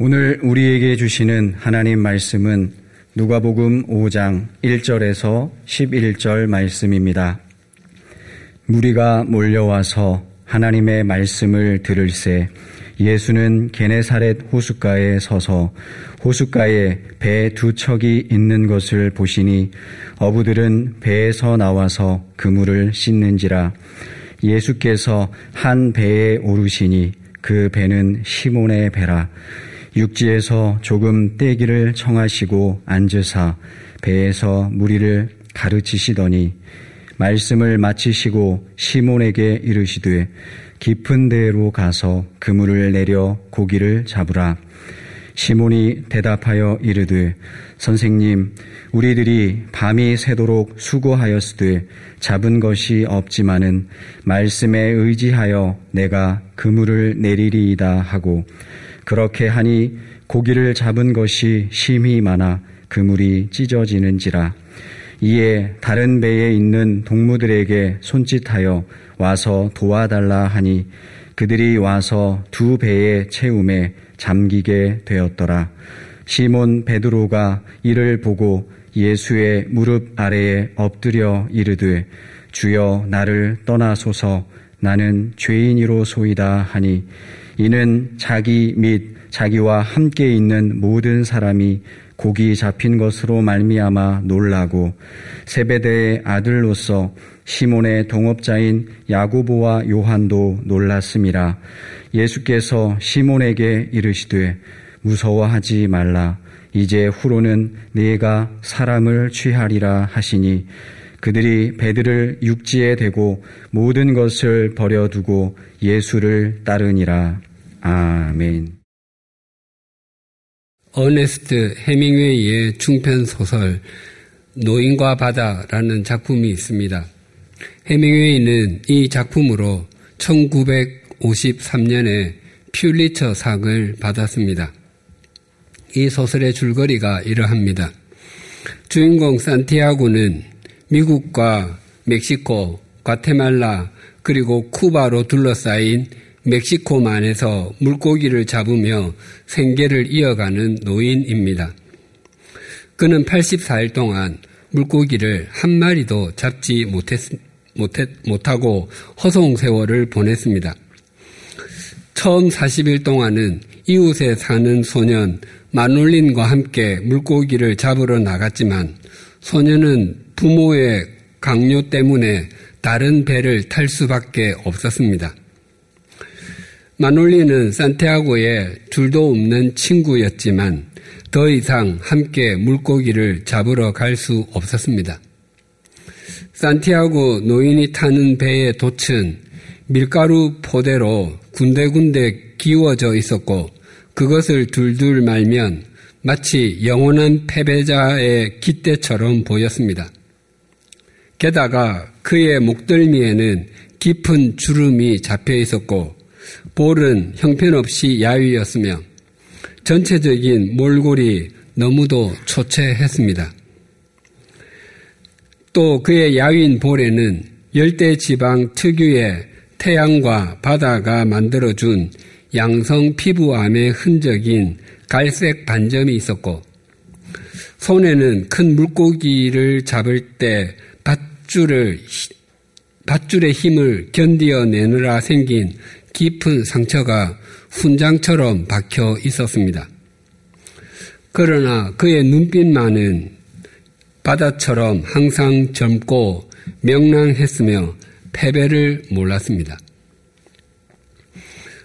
오늘 우리에게 주시는 하나님 말씀은 누가복음 5장 1절에서 11절 말씀입니다. 무리가 몰려와서 하나님의 말씀을 들을새 예수는 게네사렛 호숫가에 서서 호숫가에 배 두 척이 있는 것을 보시니 어부들은 배에서 나와서 그물을 씻는지라 예수께서 한 배에 오르시니 그 배는 시몬의 배라 육지에서 조금 떼기를 청하시고 앉으사 배에서 무리를 가르치시더니 말씀을 마치시고 시몬에게 이르시되 깊은 데로 가서 그물을 내려 고기를 잡으라. 시몬이 대답하여 이르되 선생님 우리들이 밤이 새도록 수고하였으되 잡은 것이 없지만은 말씀에 의지하여 내가 그물을 내리리이다 하고 그렇게 하니 고기를 잡은 것이 심히 많아 그물이 찢어지는지라. 이에 다른 배에 있는 동무들에게 손짓하여 와서 도와달라 하니 그들이 와서 두 배의 채움에 잠기게 되었더라. 시몬 베드로가 이를 보고 예수의 무릎 아래에 엎드려 이르되 주여 나를 떠나소서. 나는 죄인이로 소이다. 하니 이는 자기 및 자기와 함께 있는 모든 사람이 고기 잡힌 것으로 말미암아 놀라고 세베대의 아들로서 시몬의 동업자인 야고보와 요한도 놀랐음이라 예수께서 시몬에게 이르시되 무서워하지 말라 이제 후로는 네가 사람을 취하리라 하시니 그들이 배들을 육지에 대고 모든 것을 버려두고 예수를 따르니라. 아멘. 어네스트 해밍웨이의 중편 소설 노인과 바다라는 작품이 있습니다. 해밍웨이는 이 작품으로 1953년에 퓰리처 상을 받았습니다. 이 소설의 줄거리가 이러합니다. 주인공 산티아고는 미국과 멕시코, 과테말라, 그리고 쿠바로 둘러싸인 멕시코만에서 물고기를 잡으며 생계를 이어가는 노인입니다. 그는 84일 동안 물고기를 한 마리도 잡지 못했, 못했, 못하고 허송 세월을 보냈습니다. 처음 40일 동안은 이웃에 사는 소년 마놀린과 함께 물고기를 잡으러 나갔지만 소년은 부모의 강요 때문에 다른 배를 탈 수밖에 없었습니다. 마놀리는 산티아고의 둘도 없는 친구였지만 더 이상 함께 물고기를 잡으러 갈 수 없었습니다. 산티아고 노인이 타는 배의 돛은 밀가루 포대로 군데군데 기워져 있었고 그것을 둘둘 말면 마치 영원한 패배자의 깃대처럼 보였습니다. 게다가 그의 목덜미에는 깊은 주름이 잡혀 있었고 볼은 형편없이 야위였으며 전체적인 몰골이 너무도 초췌했습니다. 또 그의 야윈 볼에는 열대 지방 특유의 태양과 바다가 만들어준 양성 피부암의 흔적인 갈색 반점이 있었고 손에는 큰 물고기를 잡을 때 밧줄을 밧줄의 힘을 견디어내느라 생긴 깊은 상처가 훈장처럼 박혀 있었습니다. 그러나 그의 눈빛만은 바다처럼 항상 젊고 명랑했으며 패배를 몰랐습니다.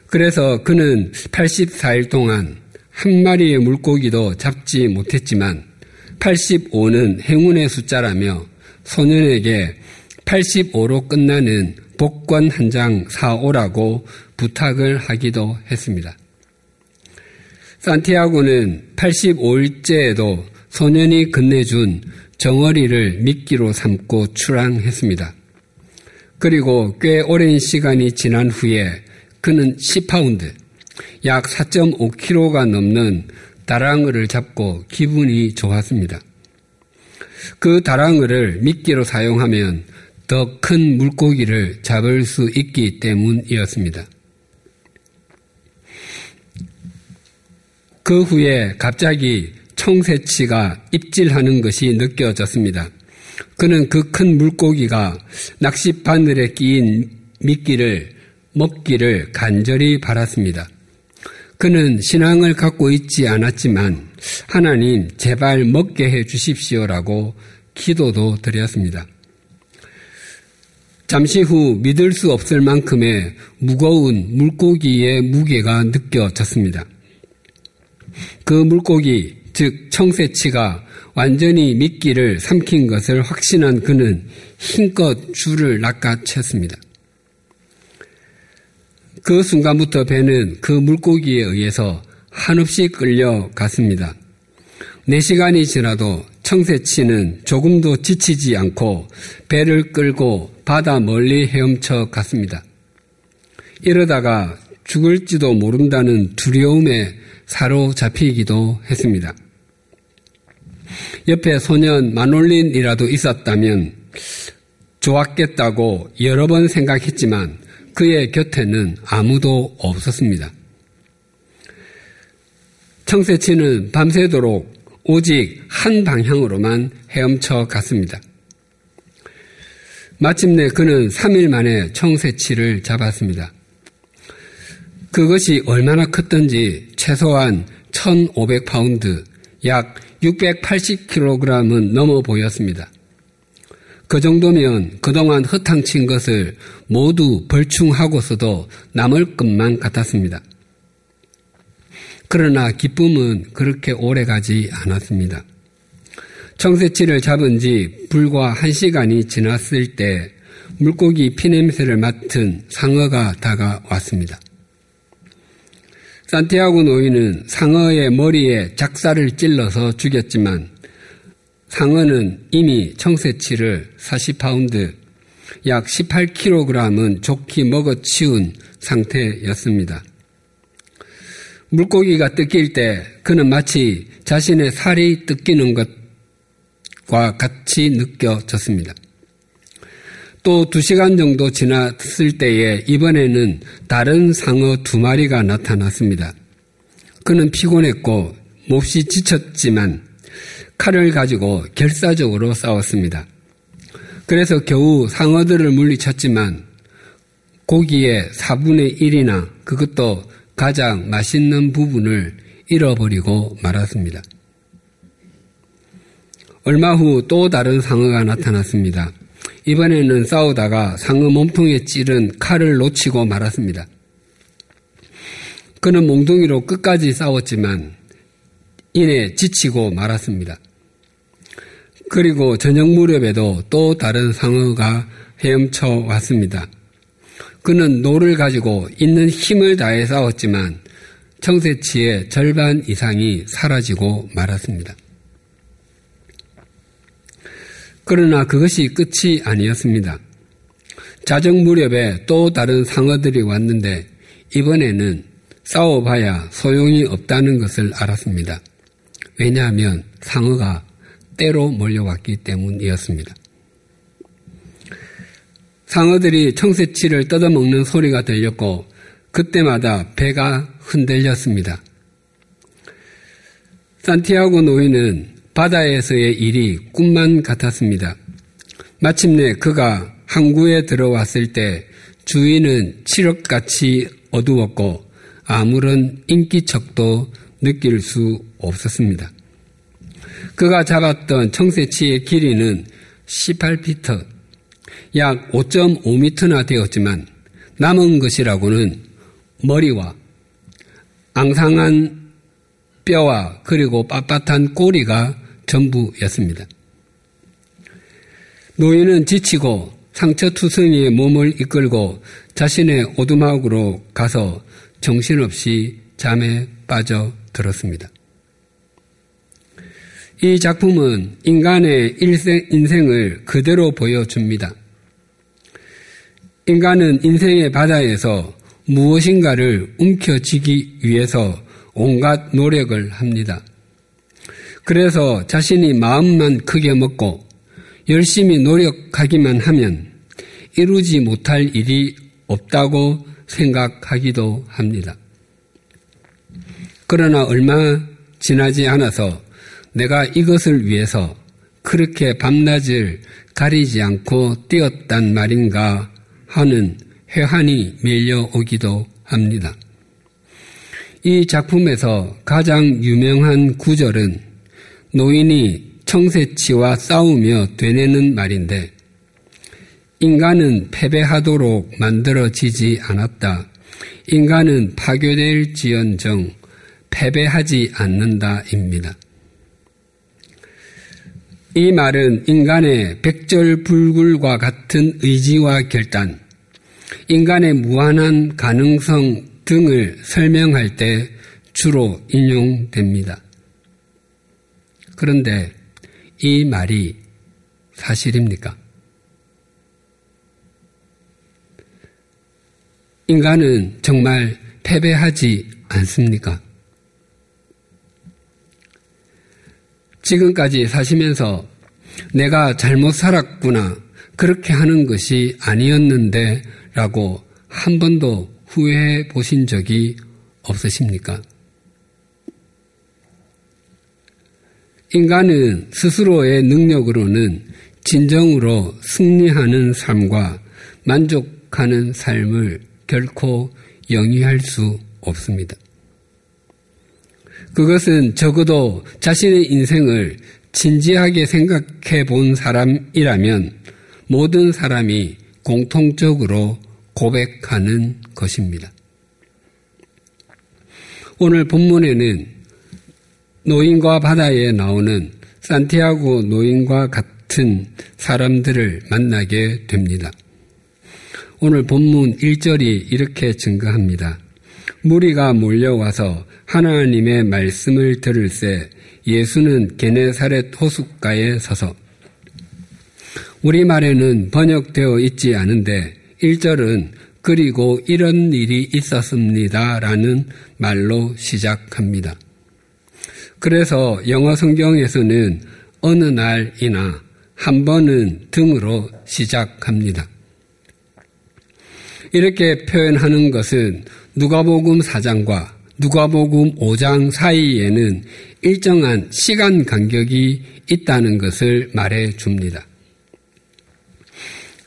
그래서 그는 84일 동안 한 마리의 물고기도 잡지 못했지만 85는 행운의 숫자라며 소년에게 85로 끝나는 복권 한 장 사오라고 부탁을 하기도 했습니다. 산티아고는 85일째에도 소년이 건네준 정어리를 미끼로 삼고 출항했습니다. 그리고 꽤 오랜 시간이 지난 후에 그는 10파운드, 약 4.5kg가 넘는 다랑어를 잡고 기분이 좋았습니다. 그 다랑어를 미끼로 사용하면 더 큰 물고기를 잡을 수 있기 때문이었습니다. 그 후에 갑자기 청새치가 입질하는 것이 느껴졌습니다. 그는 그 큰 물고기가 낚시 바늘에 끼인 미끼를 먹기를 간절히 바랐습니다. 그는 신앙을 갖고 있지 않았지만 하나님 제발 먹게 해 주십시오라고 기도도 드렸습니다. 잠시 후 믿을 수 없을 만큼의 무거운 물고기의 무게가 느껴졌습니다. 그 물고기, 즉 청새치가 완전히 미끼를 삼킨 것을 확신한 그는 힘껏 줄을 낚아챘습니다. 그 순간부터 배는 그 물고기에 의해서 한없이 끌려갔습니다. 4시간이 지나도 청새치는 조금도 지치지 않고 배를 끌고 바다 멀리 헤엄쳐 갔습니다. 이러다가 죽을지도 모른다는 두려움에 사로잡히기도 했습니다. 옆에 소년 마놀린이라도 있었다면 좋았겠다고 여러 번 생각했지만 그의 곁에는 아무도 없었습니다. 청새치는 밤새도록 오직 한 방향으로만 헤엄쳐 갔습니다. 마침내 그는 3일 만에 청새치를 잡았습니다. 그것이 얼마나 컸던지 최소한 1,500파운드, 약 680kg은 넘어 보였습니다. 그 정도면 그동안 허탕친 것을 모두 벌충하고서도 남을 것만 같았습니다. 그러나 기쁨은 그렇게 오래 가지 않았습니다. 청새치를 잡은 지 불과 한 시간이 지났을 때 물고기 피냄새를 맡은 상어가 다가왔습니다. 산티아고 노인은 상어의 머리에 작사를 찔러서 죽였지만 상어는 이미 청새치를 40파운드, 약 18kg은 좋게 먹어치운 상태였습니다. 물고기가 뜯길 때 그는 마치 자신의 살이 뜯기는 것과 같이 느껴졌습니다. 또 두 시간 정도 지났을 때에 이번에는 다른 상어 두 마리가 나타났습니다. 그는 피곤했고 몹시 지쳤지만 칼을 가지고 결사적으로 싸웠습니다. 그래서 겨우 상어들을 물리쳤지만 고기의 4분의 1이나 그것도 가장 맛있는 부분을 잃어버리고 말았습니다. 얼마 후 또 다른 상어가 나타났습니다. 이번에는 싸우다가 상어 몸통에 찌른 칼을 놓치고 말았습니다. 그는 몽둥이로 끝까지 싸웠지만 이내 지치고 말았습니다. 그리고 저녁 무렵에도 또 다른 상어가 헤엄쳐 왔습니다. 그는 노를 가지고 있는 힘을 다해 싸웠지만 청새치의 절반 이상이 사라지고 말았습니다. 그러나 그것이 끝이 아니었습니다. 자정 무렵에 또 다른 상어들이 왔는데 이번에는 싸워봐야 소용이 없다는 것을 알았습니다. 왜냐하면 상어가 때로 몰려왔기 때문이었습니다. 상어들이 청새치를 뜯어먹는 소리가 들렸고 그때마다 배가 흔들렸습니다. 산티아고 노인은 바다에서의 일이 꿈만 같았습니다. 마침내 그가 항구에 들어왔을 때 주위는 칠흑같이 어두웠고 아무런 인기척도 느낄 수 없었습니다. 그가 잡았던 청새치의 길이는 18피터, 약 5.5m나 되었지만 남은 것이라고는 머리와 앙상한 뼈와 그리고 빳빳한 꼬리가 전부였습니다. 노인은 지치고 상처투성이의 몸을 이끌고 자신의 오두막으로 가서 정신없이 잠에 빠져 들었습니다. 이 작품은 인간의 일생, 인생을 그대로 보여줍니다. 인간은 인생의 바다에서 무엇인가를 움켜쥐기 위해서 온갖 노력을 합니다. 그래서 자신이 마음만 크게 먹고 열심히 노력하기만 하면 이루지 못할 일이 없다고 생각하기도 합니다. 그러나 얼마 지나지 않아서 내가 이것을 위해서 그렇게 밤낮을 가리지 않고 뛰었단 말인가 하는 회한이 밀려오기도 합니다. 이 작품에서 가장 유명한 구절은 노인이 청새치와 싸우며 되뇌는 말인데 인간은 패배하도록 만들어지지 않았다. 인간은 파괴될 지언정 패배하지 않는다입니다. 이 말은 인간의 백절불굴과 같은 의지와 결단, 인간의 무한한 가능성 등을 설명할 때 주로 인용됩니다. 그런데 이 말이 사실입니까? 인간은 정말 패배하지 않습니까? 지금까지 사시면서 내가 잘못 살았구나, 그렇게 하는 것이 아니었는데 라고 한 번도 후회해 보신 적이 없으십니까? 인간은 스스로의 능력으로는 진정으로 승리하는 삶과 만족하는 삶을 결코 영위할 수 없습니다. 그것은 적어도 자신의 인생을 진지하게 생각해 본 사람이라면 모든 사람이 공통적으로 고백하는 것입니다. 오늘 본문에는 노인과 바다에 나오는 산티아고 노인과 같은 사람들을 만나게 됩니다. 오늘 본문 1절이 이렇게 증거합니다. 무리가 몰려와서 하나님의 말씀을 들을새 예수는 게네사렛 호숫가에 서서 우리말에는 번역되어 있지 않은데 1절은 그리고 이런 일이 있었습니다. 라는 말로 시작합니다. 그래서 영어 성경에서는 어느 날이나 한 번은 등으로 시작합니다. 이렇게 표현하는 것은 누가복음 4장과 누가복음 5장 사이에는 일정한 시간 간격이 있다는 것을 말해 줍니다.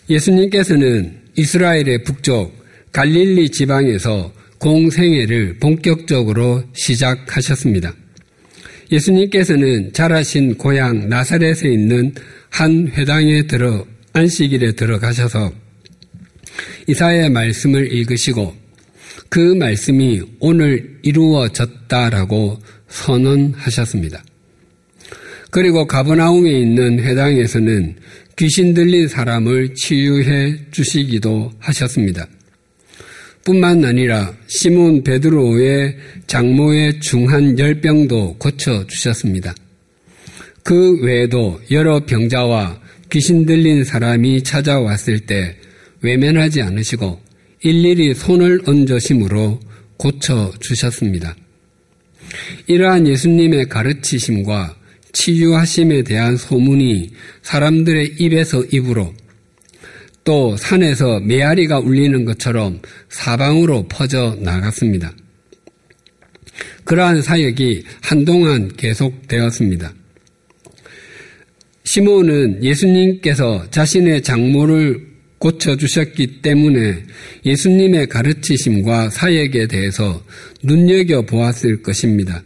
예수님께서는 이스라엘의 북쪽 갈릴리 지방에서 공생애를 본격적으로 시작하셨습니다. 예수님께서는 자라신 고향 나사렛에 있는 한 회당에 들어 안식일에 들어가셔서 이사의 말씀을 읽으시고 그 말씀이 오늘 이루어졌다라고 선언하셨습니다. 그리고 가버나움에 있는 회당에서는 귀신 들린 사람을 치유해 주시기도 하셨습니다. 뿐만 아니라 시몬 베드로의 장모의 중한 열병도 고쳐 주셨습니다. 그 외에도 여러 병자와 귀신 들린 사람이 찾아왔을 때 외면하지 않으시고 일일이 손을 얹으심으로 고쳐 주셨습니다. 이러한 예수님의 가르치심과 치유하심에 대한 소문이 사람들의 입에서 입으로 또 산에서 메아리가 울리는 것처럼 사방으로 퍼져 나갔습니다. 그러한 사역이 한동안 계속되었습니다. 시몬은 예수님께서 자신의 장모를 고쳐주셨기 때문에 예수님의 가르치심과 사역에 대해서 눈여겨보았을 것입니다.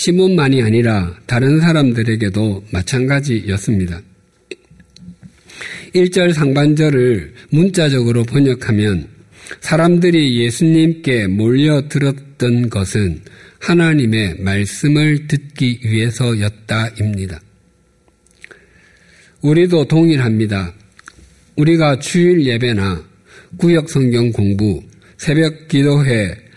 시몬만이 아니라 다른 사람들에게도 마찬가지였습니다. 1절 상반절을 문자적으로 번역하면 사람들이 예수님께 몰려들었던 것은 하나님의 말씀을 듣기 위해서였다입니다. 우리도 동일합니다. 우리가 주일 예배나 구역 성경 공부, 새벽 기도회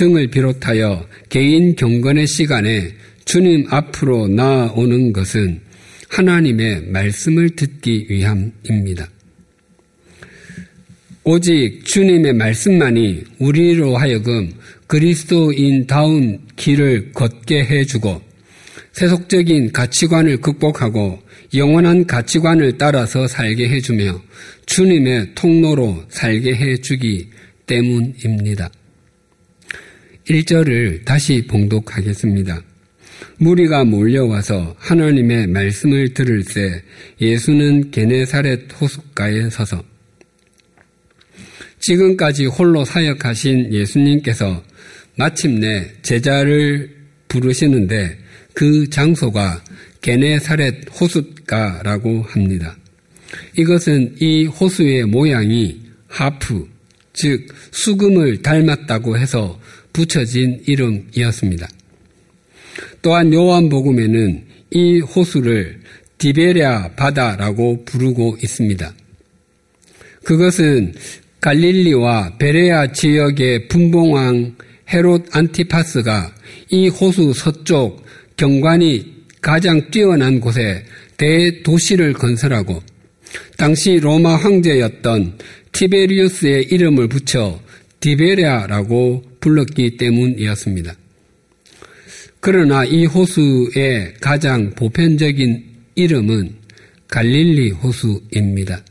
등을 비롯하여 개인 경건의 시간에 주님 앞으로 나아오는 것은 하나님의 말씀을 듣기 위함입니다. 오직 주님의 말씀만이 우리로 하여금 그리스도인다운 길을 걷게 해주고 세속적인 가치관을 극복하고 영원한 가치관을 따라서 살게 해주며 주님의 통로로 살게 해주기 때문입니다. 1절을 다시 봉독하겠습니다. 무리가 몰려와서 하나님의 말씀을 들을 때 예수는 게네사렛 호숫가에 서서 지금까지 홀로 사역하신 예수님께서 마침내 제자를 부르시는데 그 장소가 게네사렛 호숫가라고 합니다. 이것은 이 호수의 모양이 하프, 즉 수금을 닮았다고 해서 붙여진 이름이었습니다. 또한 요한복음에는 이 호수를 디베랴 바다라고 부르고 있습니다. 그것은 갈릴리와 베레아 지역의 분봉왕 헤롯 안티파스가 이 호수 서쪽 경관이 가장 뛰어난 곳에 대도시를 건설하고 당시 로마 황제였던 티베리우스의 이름을 붙여 디베리아라고 불렀기 때문이었습니다. 그러나 이 호수의 가장 보편적인 이름은 갈릴리 호수입니다.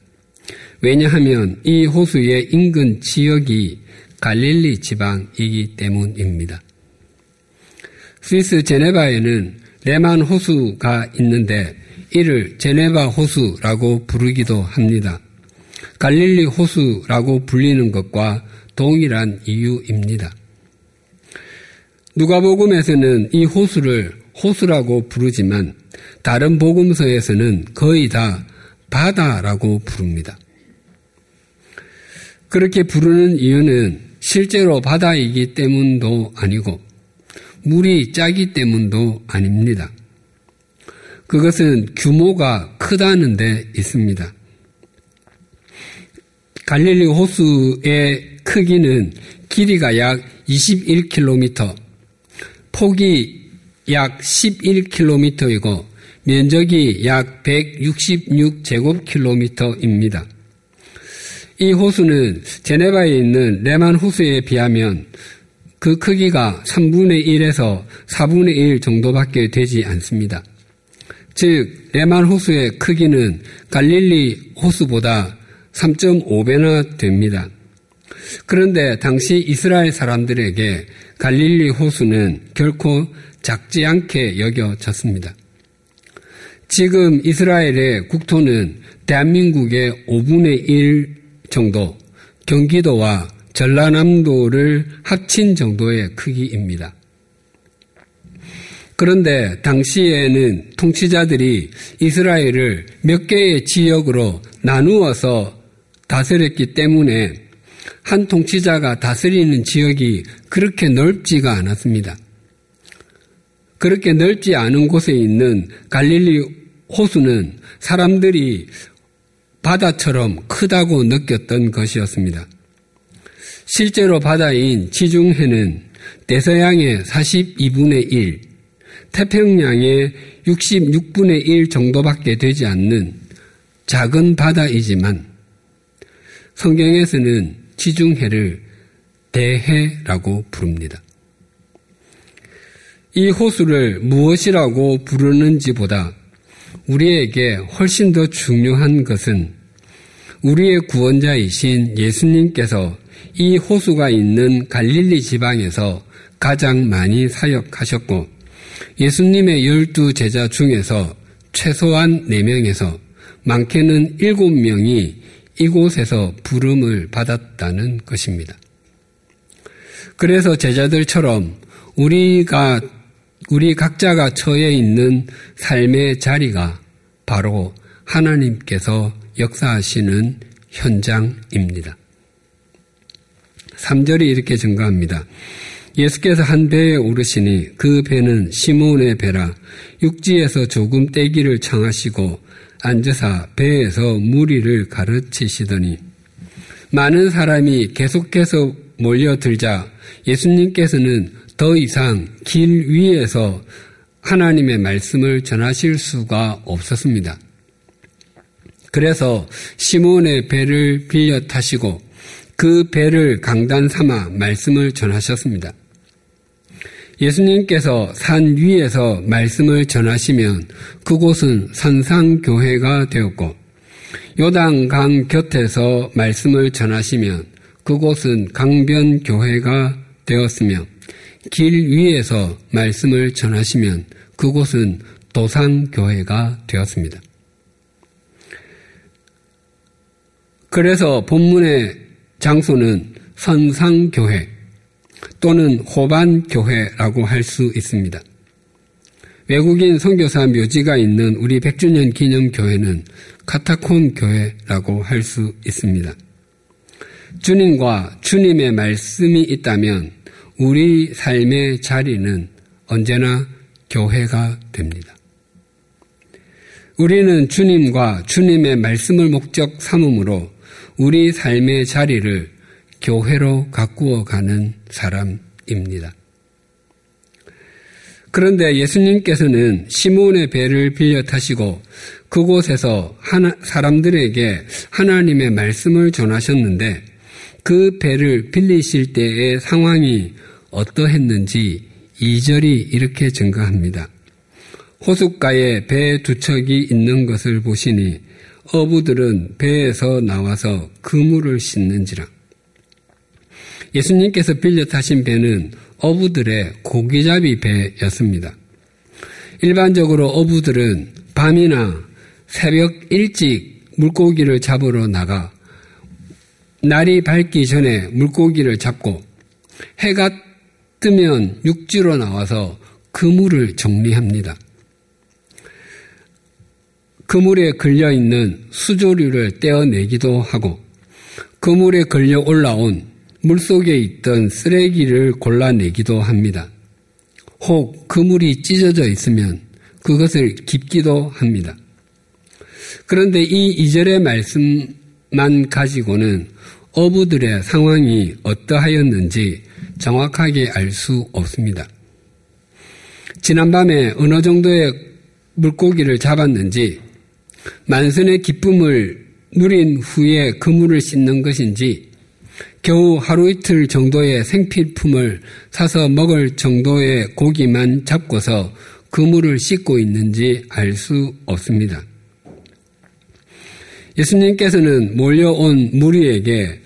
왜냐하면 이 호수의 인근 지역이 갈릴리 지방이기 때문입니다. 스위스 제네바에는 레만 호수가 있는데 이를 제네바 호수라고 부르기도 합니다. 갈릴리 호수라고 불리는 것과 동일한 이유입니다. 누가복음에서는 이 호수를 호수라고 부르지만 다른 복음서에서는 거의 다 바다라고 부릅니다. 그렇게 부르는 이유는 실제로 바다이기 때문도 아니고 물이 짜기 때문도 아닙니다. 그것은 규모가 크다는 데 있습니다. 갈릴리 호수의 크기는 길이가 약 21km, 폭이 약 11km이고 면적이 약 166제곱킬로미터입니다. 이 호수는 제네바에 있는 레만 호수에 비하면 그 크기가 3분의 1에서 4분의 1 정도밖에 되지 않습니다. 즉, 레만 호수의 크기는 갈릴리 호수보다 3.5배나 됩니다. 그런데 당시 이스라엘 사람들에게 갈릴리 호수는 결코 작지 않게 여겨졌습니다. 지금 이스라엘의 국토는 대한민국의 5분의 1 정도, 경기도와 전라남도를 합친 정도의 크기입니다. 그런데 당시에는 통치자들이 이스라엘을 몇 개의 지역으로 나누어서 다스렸기 때문에 한 통치자가 다스리는 지역이 그렇게 넓지가 않았습니다. 그렇게 넓지 않은 곳에 있는 갈릴리 호수는 사람들이 바다처럼 크다고 느꼈던 것이었습니다. 실제로 바다인 지중해는 대서양의 42분의 1, 태평양의 66분의 1 정도밖에 되지 않는 작은 바다이지만 성경에서는 지중해를 대해라고 부릅니다. 이 호수를 무엇이라고 부르는지보다 우리에게 훨씬 더 중요한 것은 우리의 구원자이신 예수님께서 이 호수가 있는 갈릴리 지방에서 가장 많이 사역하셨고 예수님의 열두 제자 중에서 최소한 4명에서 많게는 7명이 이곳에서 부름을 받았다는 것입니다. 그래서 제자들처럼 우리가 우리 각자가 처해 있는 삶의 자리가 바로 하나님께서 역사하시는 현장입니다. 3절이 이렇게 증가합니다. 예수께서 한 배에 오르시니 그 배는 시몬의 배라 육지에서 조금 떼기를 청하시고 앉으사 배에서 무리를 가르치시더니 많은 사람이 계속해서 몰려들자 예수님께서는 더 이상 길 위에서 하나님의 말씀을 전하실 수가 없었습니다. 그래서 시몬의 배를 빌려 타시고 그 배를 강단 삼아 말씀을 전하셨습니다. 예수님께서 산 위에서 말씀을 전하시면 그곳은 산상교회가 되었고 요단강 곁에서 말씀을 전하시면 그곳은 강변교회가 되었으며 길 위에서 말씀을 전하시면 그곳은 도상교회가 되었습니다. 그래서 본문의 장소는 선상교회 또는 호반 교회라고 할 수 있습니다. 외국인 선교사 묘지가 있는 우리 100주년 기념 교회는 카타콘 교회라고 할 수 있습니다. 주님과 주님의 말씀이 있다면 우리 삶의 자리는 언제나 교회가 됩니다. 우리는 주님과 주님의 말씀을 목적 삼음으로 우리 삶의 자리를 교회로 가꾸어 가는 사람입니다. 그런데 예수님께서는 시몬의 배를 빌려 타시고 그곳에서 하나, 사람들에게 하나님의 말씀을 전하셨는데 그 배를 빌리실 때의 상황이 어떠했는지 2절이 이렇게 증가합니다. 호숫가에 배 두 척이 있는 것을 보시니 어부들은 배에서 나와서 그물을 씻는지라. 예수님께서 빌려 타신 배는 어부들의 고기잡이 배였습니다. 일반적으로 어부들은 밤이나 새벽 일찍 물고기를 잡으러 나가 날이 밝기 전에 물고기를 잡고 해가 뜨면 육지로 나와서 그물을 정리합니다. 그물에 걸려 있는 수조류를 떼어내기도 하고 그물에 걸려 올라온 물속에 있던 쓰레기를 골라내기도 합니다. 혹 그물이 찢어져 있으면 그것을 깁기도 합니다. 그런데 이 이절의 말씀만 가지고는 어부들의 상황이 어떠하였는지 정확하게 알 수 없습니다. 지난밤에 어느 정도의 물고기를 잡았는지 만선의 기쁨을 누린 후에 그물을 씻는 것인지 겨우 하루 이틀 정도의 생필품을 사서 먹을 정도의 고기만 잡고서 그물을 씻고 있는지 알 수 없습니다. 예수님께서는 몰려온 무리에게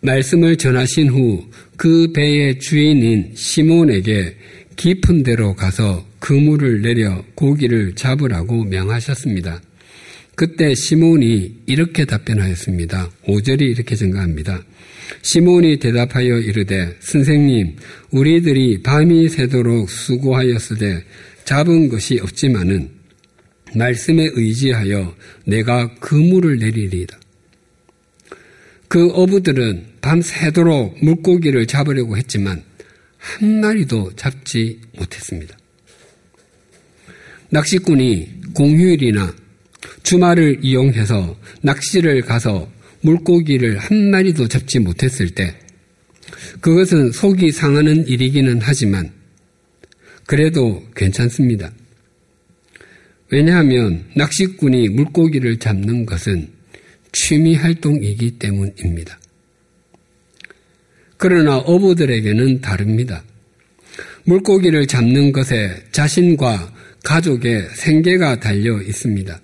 말씀을 전하신 후 그 배의 주인인 시몬에게 깊은 데로 가서 그물을 내려 고기를 잡으라고 명하셨습니다. 그때 시몬이 이렇게 답변하였습니다. 5절이 이렇게 증가합니다. 시몬이 대답하여 이르되 선생님 우리들이 밤이 새도록 수고하였으되 잡은 것이 없지만은 말씀에 의지하여 내가 그물을 내리리이다. 그 어부들은 밤새도록 물고기를 잡으려고 했지만 한 마리도 잡지 못했습니다. 낚시꾼이 공휴일이나 주말을 이용해서 낚시를 가서 물고기를 한 마리도 잡지 못했을 때 그것은 속이 상하는 일이기는 하지만 그래도 괜찮습니다. 왜냐하면 낚시꾼이 물고기를 잡는 것은 취미 활동이기 때문입니다. 그러나 어부들에게는 다릅니다. 물고기를 잡는 것에 자신과 가족의 생계가 달려 있습니다.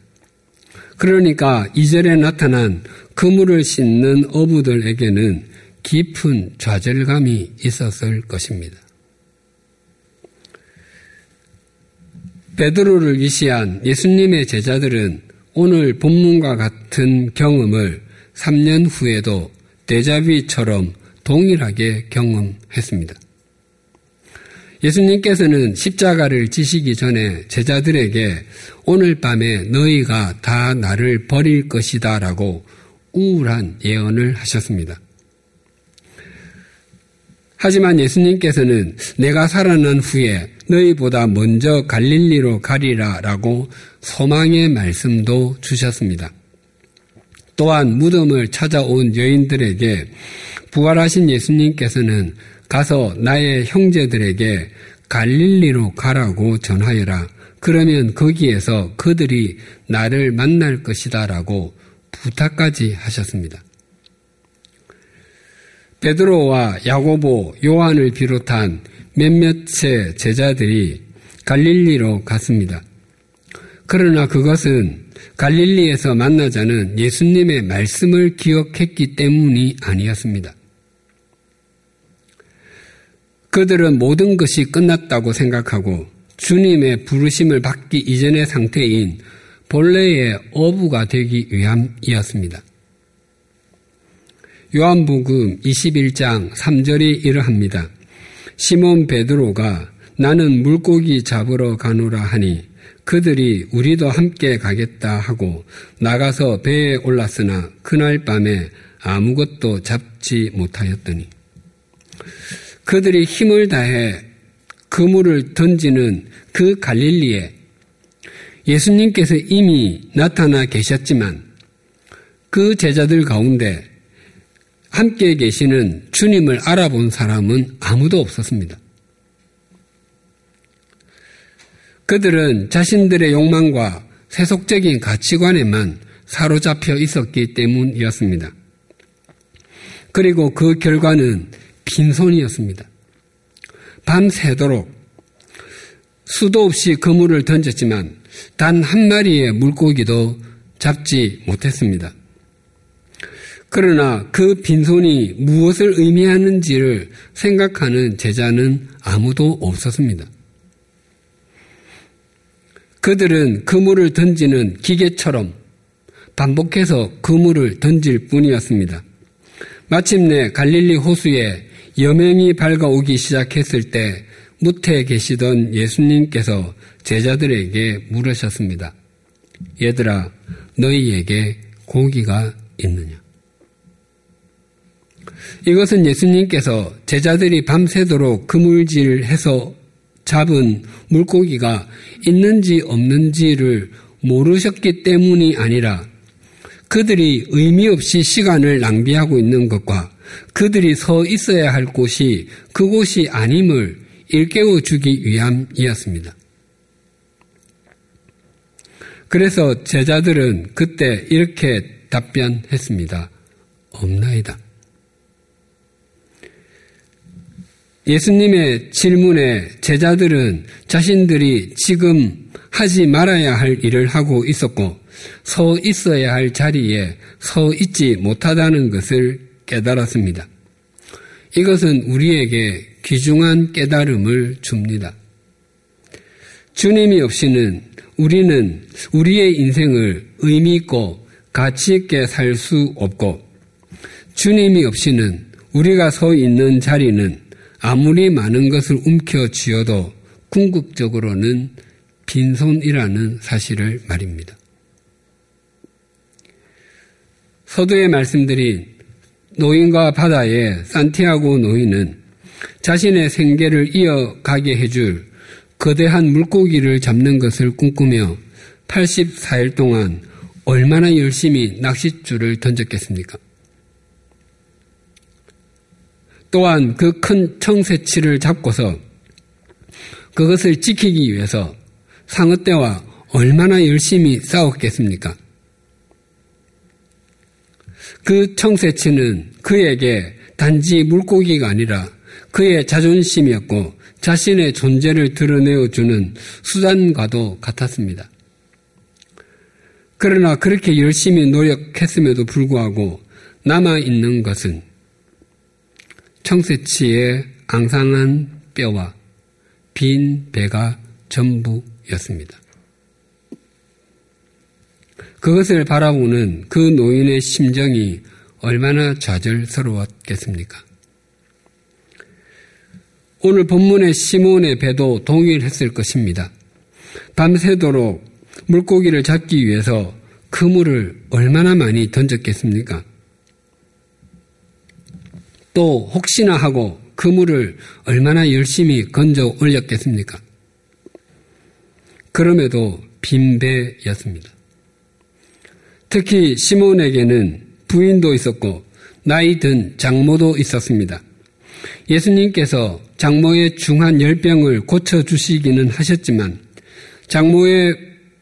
그러니까 이절에 나타난 그물을 씻는 어부들에게는 깊은 좌절감이 있었을 것입니다. 베드로를 위시한 예수님의 제자들은 오늘 본문과 같은 경험을 3년 후에도 대자비처럼 동일하게 경험했습니다. 예수님께서는 십자가를 지시기 전에 제자들에게 오늘 밤에 너희가 다 나를 버릴 것이다 라고 우울한 예언을 하셨습니다. 하지만 예수님께서는 내가 살아난 후에 너희보다 먼저 갈릴리로 가리라 라고 소망의 말씀도 주셨습니다. 또한 무덤을 찾아온 여인들에게 부활하신 예수님께서는 가서 나의 형제들에게 갈릴리로 가라고 전하여라. 그러면 거기에서 그들이 나를 만날 것이다 라고 부탁까지 하셨습니다. 베드로와 야고보, 요한을 비롯한 몇몇의 제자들이 갈릴리로 갔습니다. 그러나 그것은 갈릴리에서 만나자는 예수님의 말씀을 기억했기 때문이 아니었습니다. 그들은 모든 것이 끝났다고 생각하고 주님의 부르심을 받기 이전의 상태인 본래의 어부가 되기 위함이었습니다. 요한복음 21장 3절이 이러합니다. 시몬 베드로가 나는 물고기 잡으러 가노라 하니 그들이 우리도 함께 가겠다 하고 나가서 배에 올랐으나 그날 밤에 아무것도 잡지 못하였더니 그들이 힘을 다해 그물을 던지는 그 갈릴리에 예수님께서 이미 나타나 계셨지만 그 제자들 가운데 함께 계시는 주님을 알아본 사람은 아무도 없었습니다. 그들은 자신들의 욕망과 세속적인 가치관에만 사로잡혀 있었기 때문이었습니다. 그리고 그 결과는 빈손이었습니다. 밤새도록 수도 없이 그물을 던졌지만 단 한 마리의 물고기도 잡지 못했습니다. 그러나 그 빈손이 무엇을 의미하는지를 생각하는 제자는 아무도 없었습니다. 그들은 그물을 던지는 기계처럼 반복해서 그물을 던질 뿐이었습니다. 마침내 갈릴리 호수에 여명이 밝아오기 시작했을 때 무태에 계시던 예수님께서 제자들에게 물으셨습니다. 얘들아, 너희에게 고기가 있느냐? 이것은 예수님께서 제자들이 밤새도록 그물질해서 잡은 물고기가 있는지 없는지를 모르셨기 때문이 아니라 그들이 의미 없이 시간을 낭비하고 있는 것과 그들이 서 있어야 할 곳이 그곳이 아님을 일깨워 주기 위함이었습니다. 그래서 제자들은 그때 이렇게 답변했습니다. 없나이다. 예수님의 질문에 제자들은 자신들이 지금 하지 말아야 할 일을 하고 있었고 서 있어야 할 자리에 서 있지 못하다는 것을 깨달았습니다. 이것은 우리에게 귀중한 깨달음을 줍니다. 주님이 없이는 우리는 우리의 인생을 의미 있고 가치 있게 살 수 없고 주님이 없이는 우리가 서 있는 자리는 아무리 많은 것을 움켜쥐어도 궁극적으로는 빈손이라는 사실을 말입니다. 서두에 말씀드린 노인과 바다의 산티아고 노인은 자신의 생계를 이어가게 해줄 거대한 물고기를 잡는 것을 꿈꾸며 84일 동안 얼마나 열심히 낚싯줄을 던졌겠습니까? 또한 그 큰 청새치를 잡고서 그것을 지키기 위해서 상어떼와 얼마나 열심히 싸웠겠습니까? 그 청새치는 그에게 단지 물고기가 아니라 그의 자존심이었고 자신의 존재를 드러내어주는 수단과도 같았습니다. 그러나 그렇게 열심히 노력했음에도 불구하고 남아있는 것은 청새치의 앙상한 뼈와 빈 배가 전부였습니다. 그것을 바라보는 그 노인의 심정이 얼마나 좌절스러웠겠습니까? 오늘 본문의 시몬의 배도 동일했을 것입니다. 밤새도록 물고기를 잡기 위해서 그물을 얼마나 많이 던졌겠습니까? 또 혹시나 하고 그물을 얼마나 열심히 건져 올렸겠습니까? 그럼에도 빈 배였습니다. 특히 시몬에게는 부인도 있었고 나이 든 장모도 있었습니다. 예수님께서 장모의 중한 열병을 고쳐주시기는 하셨지만 장모의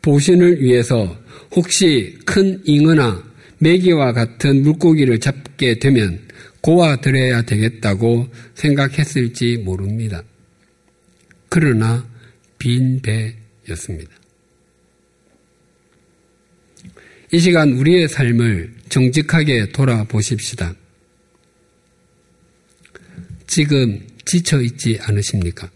보신을 위해서 혹시 큰 잉어나 메기와 같은 물고기를 잡게 되면 고아드려야 되겠다고 생각했을지 모릅니다. 그러나 빈 배였습니다. 이 시간 우리의 삶을 정직하게 돌아보십시다. 지금 지쳐 있지 않으십니까?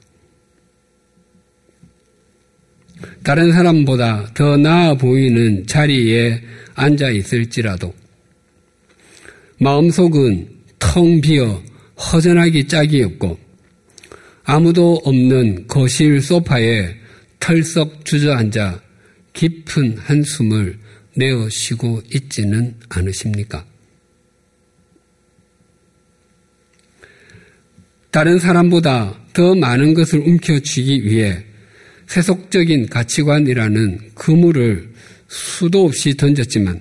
다른 사람보다 더 나아 보이는 자리에 앉아 있을지라도 마음속은 텅 비어 허전하기 짝이 없고 아무도 없는 거실 소파에 털썩 주저앉아 깊은 한숨을 내어 쉬고 있지는 않으십니까? 다른 사람보다 더 많은 것을 움켜쥐기 위해 세속적인 가치관이라는 그물을 수도 없이 던졌지만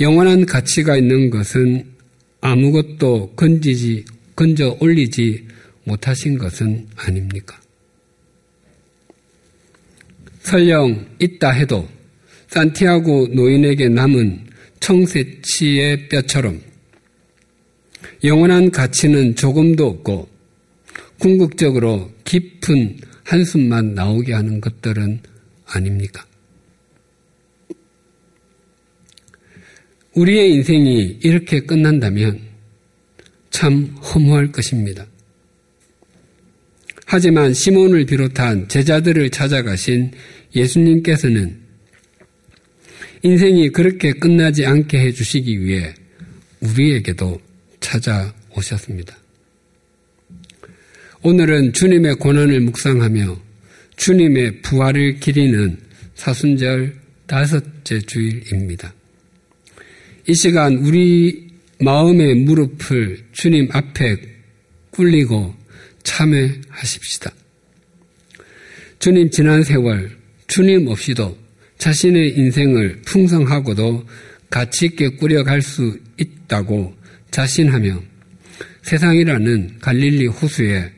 영원한 가치가 있는 것은 아무것도 건지지, 건져 올리지 못하신 것은 아닙니까? 설령 있다 해도 산티아고 노인에게 남은 청새치의 뼈처럼 영원한 가치는 조금도 없고 궁극적으로 깊은 한숨만 나오게 하는 것들은 아닙니까? 우리의 인생이 이렇게 끝난다면 참 허무할 것입니다. 하지만 시몬을 비롯한 제자들을 찾아가신 예수님께서는 인생이 그렇게 끝나지 않게 해주시기 위해 우리에게도 찾아오셨습니다. 오늘은 주님의 고난을 묵상하며 주님의 부활을 기리는 사순절 다섯째 주일입니다. 이 시간 우리 마음의 무릎을 주님 앞에 꿇리고 참회하십시다. 주님 지난 세월 주님 없이도 자신의 인생을 풍성하고도 가치 있게 꾸려갈 수 있다고 자신하며 세상이라는 갈릴리 호수에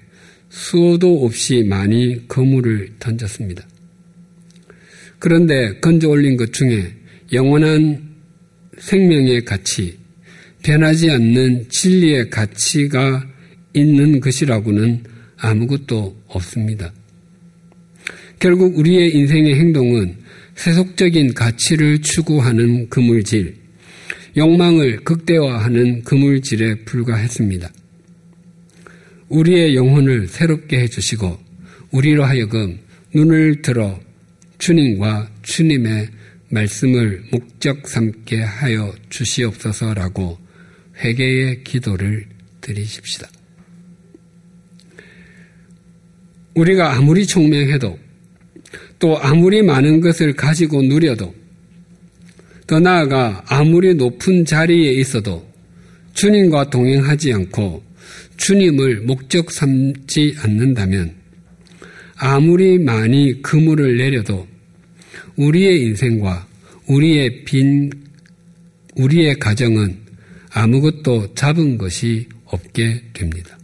수도 없이 많이 거물을 던졌습니다. 그런데 건져 올린 것 중에 영원한 생명의 가치, 변하지 않는 진리의 가치가 있는 것이라고는 아무것도 없습니다. 결국 우리의 인생의 행동은 세속적인 가치를 추구하는 그물질, 욕망을 극대화하는 그물질에 불과했습니다. 우리의 영혼을 새롭게 해주시고 우리로 하여금 눈을 들어 주님과 주님의 말씀을 목적 삼게 하여 주시옵소서라고 회개의 기도를 드리십시다. 우리가 아무리 총명해도 또 아무리 많은 것을 가지고 누려도 더 나아가 아무리 높은 자리에 있어도 주님과 동행하지 않고 주님을 목적 삼지 않는다면 아무리 많이 그물을 내려도 우리의 인생과 우리의 빈, 우리의 가정은 아무것도 잡은 것이 없게 됩니다.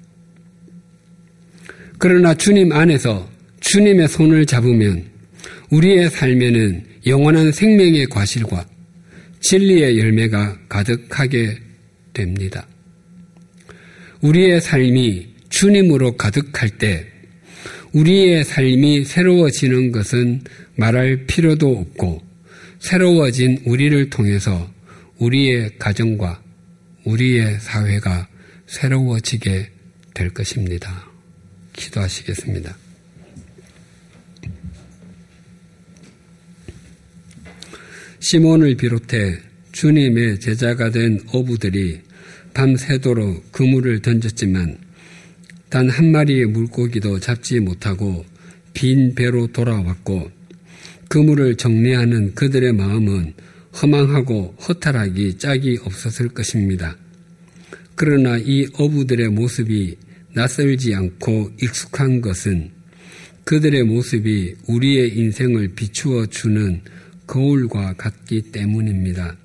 그러나 주님 안에서 주님의 손을 잡으면 우리의 삶에는 영원한 생명의 과실과 진리의 열매가 가득하게 됩니다. 우리의 삶이 주님으로 가득할 때 우리의 삶이 새로워지는 것은 말할 필요도 없고 새로워진 우리를 통해서 우리의 가정과 우리의 사회가 새로워지게 될 것입니다. 기도하시겠습니다. 시몬을 비롯해 주님의 제자가 된 어부들이 밤새도록 그물을 던졌지만 단 한 마리의 물고기도 잡지 못하고 빈 배로 돌아왔고 그물을 정리하는 그들의 마음은 허망하고 허탈하기 짝이 없었을 것입니다. 그러나 이 어부들의 모습이 낯설지 않고 익숙한 것은 그들의 모습이 우리의 인생을 비추어 주는 거울과 같기 때문입니다.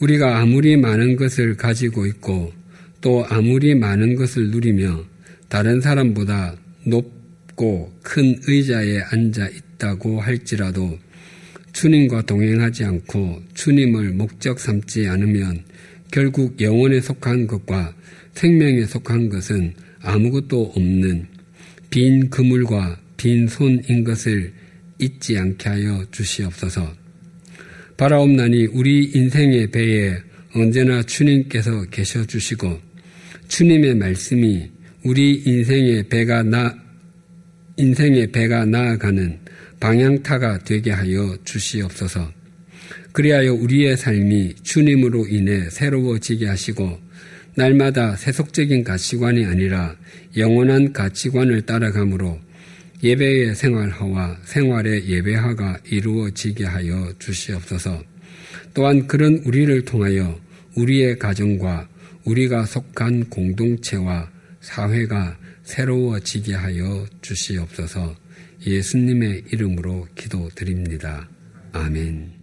우리가 아무리 많은 것을 가지고 있고 또 아무리 많은 것을 누리며 다른 사람보다 높고 큰 의자에 앉아 있다고 할지라도 주님과 동행하지 않고 주님을 목적 삼지 않으면 결국 영혼에 속한 것과 생명에 속한 것은 아무것도 없는 빈 그물과 빈 손인 것을 잊지 않게 하여 주시옵소서. 바라옵나니 우리 인생의 배에 언제나 주님께서 계셔 주시고 주님의 말씀이 우리 인생의 배가 나 인생의 배가 나아가는 방향타가 되게 하여 주시옵소서. 그리하여 우리의 삶이 주님으로 인해 새로워지게 하시고 날마다 세속적인 가치관이 아니라 영원한 가치관을 따라가므로 예배의 생활화와 생활의 예배화가 이루어지게 하여 주시옵소서. 또한 그런 우리를 통하여 우리의 가정과 우리가 속한 공동체와 사회가 새로워지게 하여 주시옵소서 예수님의 이름으로 기도드립니다. 아멘.